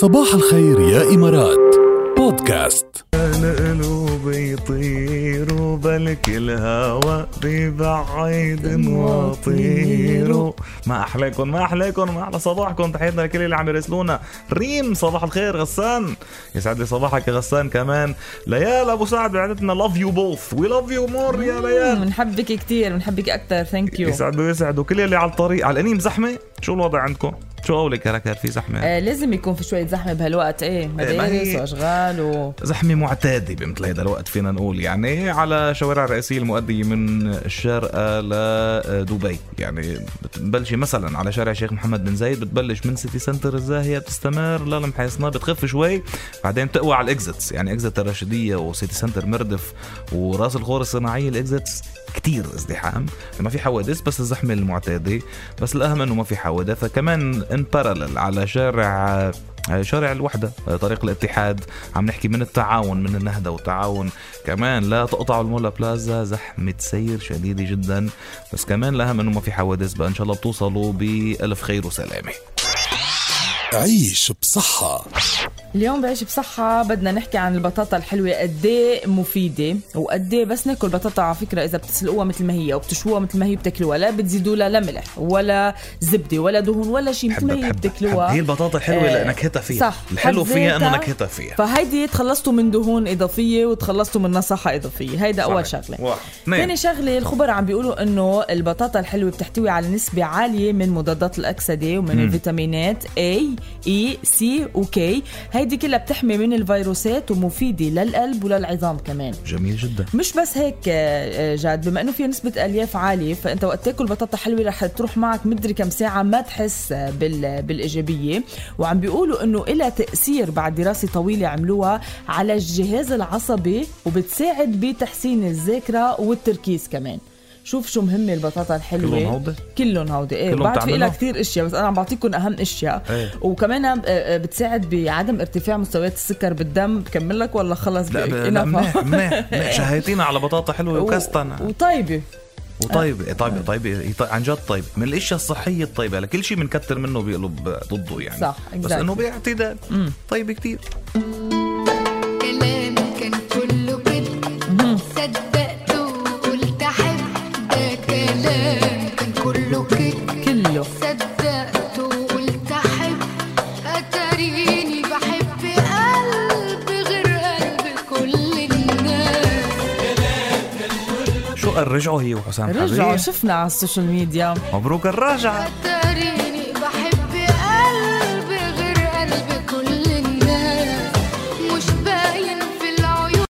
صباح الخير يا إمارات. بودكاست. القلوب يطيروا بلك الهوى ببعيد وطيروا ما أحلاكم ما أحلاكم ما أحلى صباحكم. تحياتنا لكل اللي عم يرسلونا. ريم صباح الخير غسان. يسعد لي صباحك يا غسان كمان. ليال أبو سعد بعدتنا love you both we love you more يا ليال. بنحبك كثير بنحبك أكثر thank you يسعد ويسعد وكل اللي على الطريق على الأنيم زحمة. شو الوضع عندكم؟ شو قولك يا ركال في زحمة. آه لازم يكون في شوية زحمة بهالوقت إيه ما مدارس وأشغال و زحمة معتادة بمثل هذا الوقت فينا نقول. يعني على شوارع الرئيسية المؤدية من الشارقة لدبي. يعني بتبلشي مثلا على شارع الشيخ محمد بن زايد بتبلش من سيتي سنتر الزاهية بتستمر للمحيصنة بتخف شوي بعدين بتقوى على ال exits يعني exit الرشيدية وسيتي سنتر مردف وراس الخور الصناعية ال exits كتير ازدحام. ما في حوادث بس الزحمة المعتادة بس الأهم أنه ما في حوادث. كمان ان بارلل على شارع شارع الوحدة طريق الاتحاد. عم نحكي من التعاون من النهضة والتعاون. كمان لا تقطعوا المولا بلازا زحمة سير شديدة جدا. بس كمان الأهم أنه ما في حوادث بقى إن شاء الله بتوصلوا بألف خير وسلامة. عيش بصحة. اليوم بعيش بصحة بدنا نحكي عن البطاطا الحلوة قد إيه مفيدة وقد إيه بس ناكل بطاطا على فكرة إذا بتسلقوها مثل ما هي وبتشووها مثل ما هي بتاكلوها لا بتزيدوا لها لا ملح ولا زبدة ولا دهون ولا شيء مثل ما هي بتاكلوها. هي البطاطا الحلوة آه، نكهتها فيها. صح الحلو فيها ذاتها. نكهتها فيها. فهيدي تخلصتوا من دهون إضافية وتخلصتوا من نصحه إضافية هيدا صحيح. شغلة. واحد. ثاني شغلة الخبراء عم بيقولوا إنه البطاطا الحلوة بتحتوي على نسبة عالية من مضادات الأكسدة ومن الفيتامينات A E C و K هيدي كلها بتحمي من الفيروسات ومفيدة للقلب وللعظام كمان. جميل جدا. مش بس هيك آه، آه، جاد بما إنه فيها نسبة ألياف عالية فأنت وقت تاكل بطاطا حلوة رح تروح معك مدري كم ساعة ما تحس بال بالإيجابية. وعم بيقولوا إنه لها تأثير بعد دراسة طويلة عملوها على الجهاز العصبي وبتساعد بتحسين الذاكرة والتركيز كمان. شوف شو مهمة البطاطا الحلوة. كلهم هودي؟ كلهم هودي. إيه كلهم بعد في؟ لها كثير أشياء بس أنا عم بعطيكم أهم أشياء. إيه. وكمان آه، آه، بتساعد بعدم ارتفاع مستويات السكر بالدم. بكمل لك ولا خلص؟ لا, ب- لا؟ منيح منيح. شهيتينا على بطاطا حلوة وكستنا وطيبة. وطيب طيب طيب هي طيب عن جد طيب من الأشياء الصحية الطيبة. لكل شيء بنكتر منه بيقلب ضده يعني. صح، بس exactly. انه باعتدال طيب كتير. ثقل رجعوا هي وحسام رجعوا شفنا على السوشيال ميديا. مبروك الرجعة.